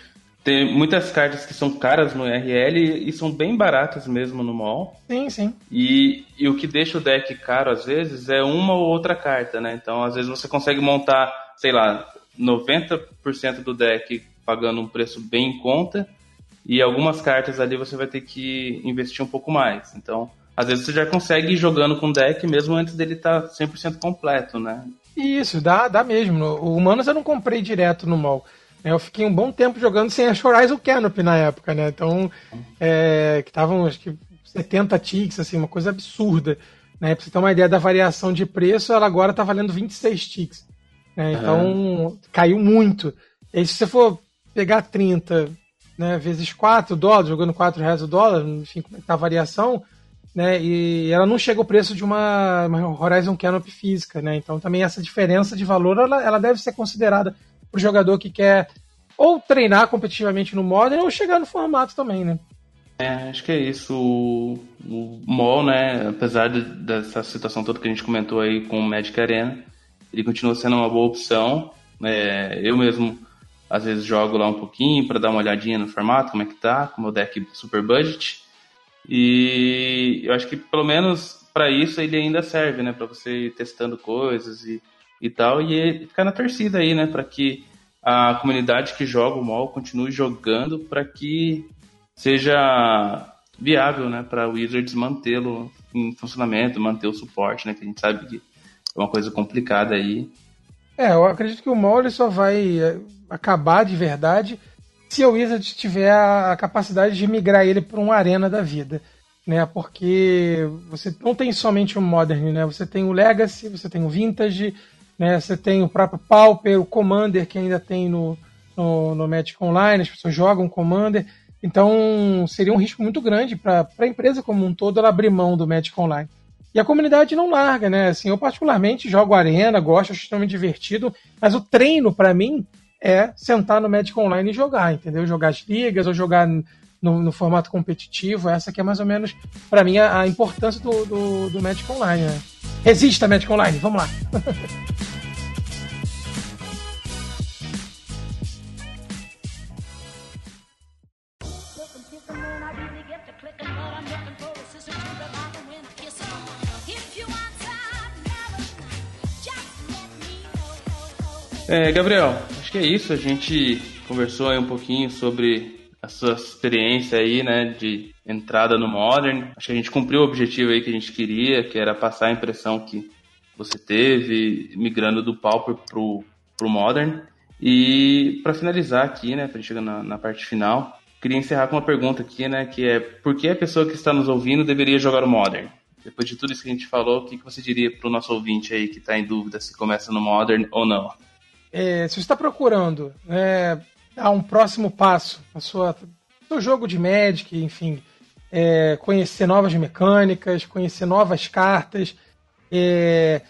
tem muitas cartas que são caras no RL e são bem baratas mesmo no mall. Sim, sim. E, e o que deixa o deck caro às vezes é uma ou outra carta, né? Então às vezes você consegue montar, sei lá, 90% do deck pagando um preço bem em conta e algumas cartas ali você vai ter que investir um pouco mais. Então, às vezes você já consegue ir jogando com o deck mesmo antes dele estar tá 100% completo, né? Isso, dá, dá mesmo. O Humanos eu não comprei direto no mall. É, eu fiquei um bom tempo jogando sem a Horizon Canopy na época, né? Então, é, que estavam acho que 70 ticks, assim, uma coisa absurda. Né? Pra você ter uma ideia da variação de preço, ela agora está valendo 26 ticks. Né? Então, uhum. caiu muito. E aí, se você for pegar 30 né, vezes 4 dólares, jogando 4 reais o dólar, enfim, como é que tá a variação, né? E ela não chega ao preço de uma, uma Horizon Canopy física, né? Então também essa diferença de valor ela, ela deve ser considerada para o jogador que quer ou treinar competitivamente no Modern ou chegar no formato também, né? É, acho que é isso. O, o MOL, né, apesar de, dessa situação toda que a gente comentou aí com o Magic Arena, ele continua sendo uma boa opção. É, eu mesmo, às vezes, jogo lá um pouquinho para dar uma olhadinha no formato, como é que tá, com o meu deck super budget. E eu acho que pelo menos para isso ele ainda serve, né, para você ir testando coisas e e tal, e ficar na torcida aí, né, para que a comunidade que joga o MOL continue jogando para que seja viável, né, para o Wizards mantê-lo em funcionamento, manter o suporte, né, que a gente sabe que é uma coisa complicada aí. É, eu acredito que o ele só vai é, acabar de verdade se o Wizards tiver a capacidade de migrar ele para uma arena da vida né? Porque você não tem somente o Modern, né? Você tem o Legacy, você tem o Vintage, né? Você tem o próprio Pauper, o Commander, que ainda tem no, no, no Magic Online, as pessoas jogam Commander. Então, seria um risco muito grande para a empresa como um todo ela abrir mão do Magic Online. E a comunidade não larga, né? Assim, eu particularmente jogo Arena, gosto, acho extremamente divertido, mas o treino, para mim, é sentar no Magic Online e jogar, entendeu? Jogar as ligas ou jogar no, no formato competitivo. Essa que é mais ou menos, para mim, a, a, importância do, do, do Magic Online, né? Resista, Magic Online, vamos lá! É, Gabriel, acho que é isso. A gente conversou aí um pouquinho sobre a sua experiência aí, né, de entrada no Modern. Acho que a gente cumpriu o objetivo aí que a gente queria, que era passar a impressão que você teve migrando do Pauper pro, pro Modern. E para finalizar aqui, né, para chegar na, na parte final, queria encerrar com uma pergunta aqui, né, que é por que a pessoa que está nos ouvindo deveria jogar o Modern? Depois de tudo isso que a gente falou, o que, que você diria para o nosso ouvinte aí que está em dúvida se começa no Modern ou não? É, se você está procurando é, dar um próximo passo na sua seu jogo de Magic, enfim, é, conhecer novas mecânicas, conhecer novas cartas, é,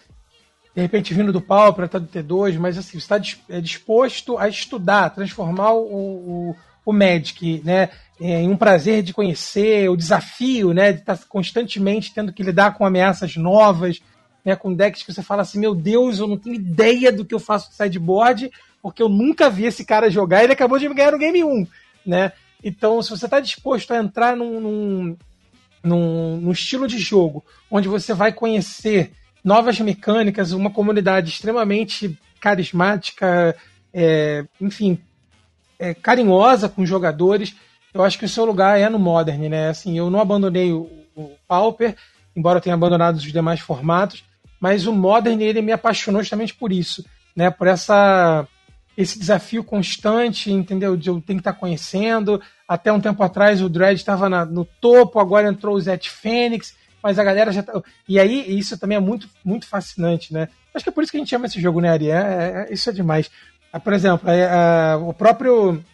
de repente vindo do Pauper, até do T2, mas assim, você está é disposto a estudar, transformar o, o, o Magic né, em um prazer de conhecer, o desafio né, de estar tá constantemente tendo que lidar com ameaças novas, né, com decks que você fala assim, meu Deus, eu não tenho ideia do que eu faço de sideboard, porque eu nunca vi esse cara jogar e ele acabou de ganhar no Game 1, né? Então, se você está disposto a entrar num, num, num, num, estilo de jogo onde você vai conhecer novas mecânicas, uma comunidade extremamente carismática, é, enfim, é, carinhosa com os jogadores, eu acho que o seu lugar é no Modern, né? Assim, eu não abandonei o, o Pauper, embora eu tenha abandonado os demais formatos, mas o Modern ele me apaixonou justamente por isso, né? Por essa esse desafio constante, entendeu? De eu ter que estar conhecendo. Até um tempo atrás o Dredd estava no topo, agora entrou o Zet Fênix, mas a galera já tá... E aí, isso também é muito, muito fascinante, né? Acho que é por isso que a gente ama esse jogo, né, Ari? É, é, isso é demais. Ah, por exemplo, é, é, o próprio.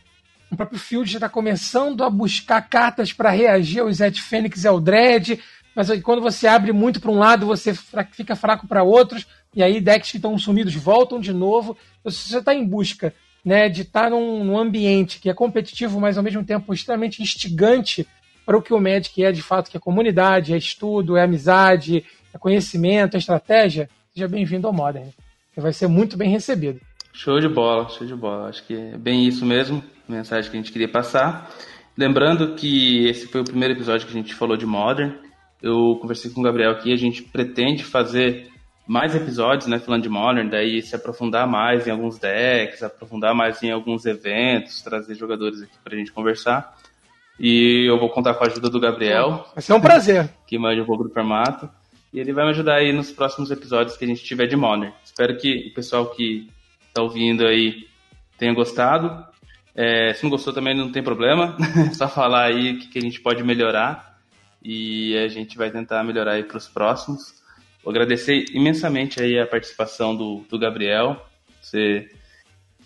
O próprio Field já está começando a buscar cartas para reagir ao Zet Fênix e ao Dredd, mas quando você abre muito para um lado, você fica fraco para outros, e aí decks que estão sumidos voltam de novo. Se você está em busca né, de estar tá num, num, ambiente que é competitivo, mas ao mesmo tempo extremamente instigante para o que o Magic é de fato, que é comunidade, é estudo, é amizade, é conhecimento, é estratégia, seja bem-vindo ao Modern. Você vai ser muito bem recebido. Show de bola, show de bola. Acho que é bem isso mesmo, a mensagem que a gente queria passar. Lembrando que esse foi o primeiro episódio que a gente falou de Modern. Eu conversei com o Gabriel aqui, a gente pretende fazer mais episódios, né, falando de Modern, daí se aprofundar mais em alguns decks, aprofundar mais em alguns eventos, trazer jogadores aqui pra gente conversar. E eu vou contar com a ajuda do Gabriel. Vai ser um prazer. Que manja um pouco do formato. E ele vai me ajudar aí nos próximos episódios que a gente tiver de Modern. Espero que o pessoal que tá ouvindo aí tenha gostado. É, se não gostou também não tem problema. É só falar aí o que, que a gente pode melhorar. E a gente vai tentar melhorar aí para os próximos. Vou agradecer imensamente aí a participação do, do Gabriel. Você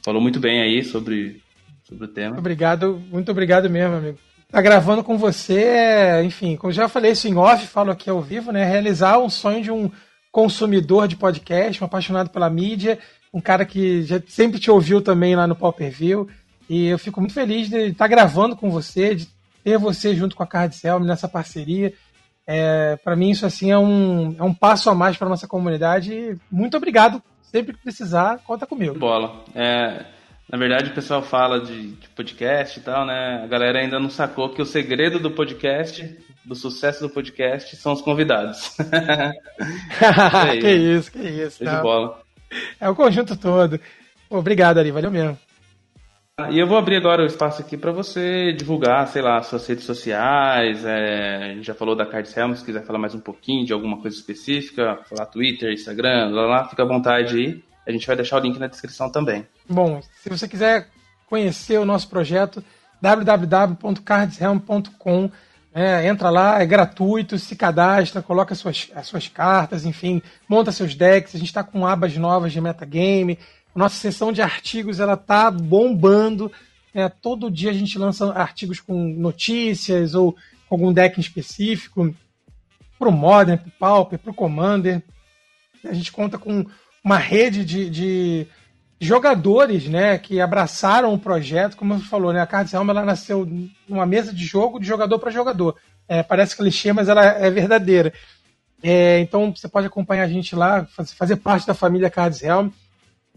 falou muito bem aí sobre, sobre o tema. Obrigado, muito obrigado mesmo, amigo. Tá gravando com você, é, enfim, como já falei isso em off, falo aqui ao vivo, né? Realizar um sonho de um consumidor de podcast, um apaixonado pela mídia, um cara que já sempre te ouviu também lá no Per View. E eu fico muito feliz de estar gravando com você, de ter você junto com a Card Helm nessa parceria. É, para mim, isso assim é um, é um passo a mais para nossa comunidade. Muito obrigado. Sempre que precisar, conta comigo. Bola. É, na verdade, o pessoal fala de, de, podcast e tal, né? A galera ainda não sacou que o segredo do podcast, do sucesso do podcast, são os convidados. isso que isso, que isso. de bola. É o conjunto todo. Obrigado, Ari. Valeu mesmo. E eu vou abrir agora o espaço aqui para você divulgar, sei lá, suas redes sociais. É, a gente já falou da Card Helm, se quiser falar mais um pouquinho de alguma coisa específica, falar Twitter, Instagram, lá, lá, fica à vontade aí. A gente vai deixar o link na descrição também. Bom, se você quiser conhecer o nosso projeto, www.cardshelm.com. É, entra lá, é gratuito, se cadastra, coloca as suas, as suas cartas, enfim, monta seus decks. A gente está com abas novas de metagame, nossa seção de artigos ela tá bombando. É, todo dia a gente lança artigos com notícias ou com algum deck específico. Para o Modern, para o Pauper, para o Commander. A gente conta com uma rede de, de, jogadores né, que abraçaram o projeto. Como você falou, né, a Cards Helm ela nasceu numa mesa de jogo de jogador para jogador. É, parece clichê, mas ela é verdadeira. É, então você pode acompanhar a gente lá, fazer parte da família Cards Helm.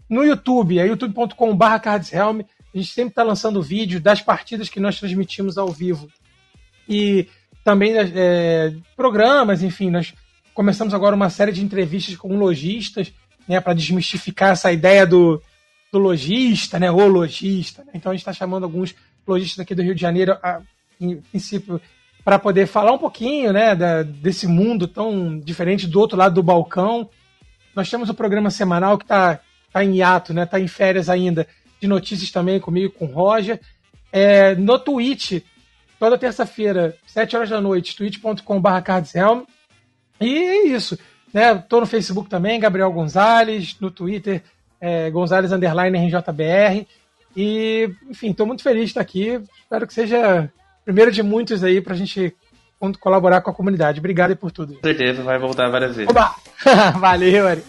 No YouTube, é youtube.com.br cardshelm. A gente sempre está lançando vídeo das partidas que nós transmitimos ao vivo. E também é, programas, enfim, nós começamos agora uma série de entrevistas com lojistas, né, para desmistificar essa ideia do, do lojista, né, o lojista. Né? Então a gente está chamando alguns lojistas aqui do Rio de Janeiro, a, em princípio, para poder falar um pouquinho né, da, desse mundo tão diferente do outro lado do balcão. Nós temos o programa semanal que está tá em hiato, né? Tá em férias ainda, de notícias também comigo, com o Roger. É, no Twitch, toda terça-feira, 7 horas da noite, twitch.com.br cardshelm. E é isso. Né? Tô no Facebook também, Gabriel Gonzalez, no Twitter, é, Gonzalez Underline RJBR. E, enfim, estou muito feliz de estar aqui. Espero que seja o primeiro de muitos aí para a gente colaborar com a comunidade. Obrigado por tudo. Com certeza, vai voltar várias vezes. Oba! Valeu, Ari.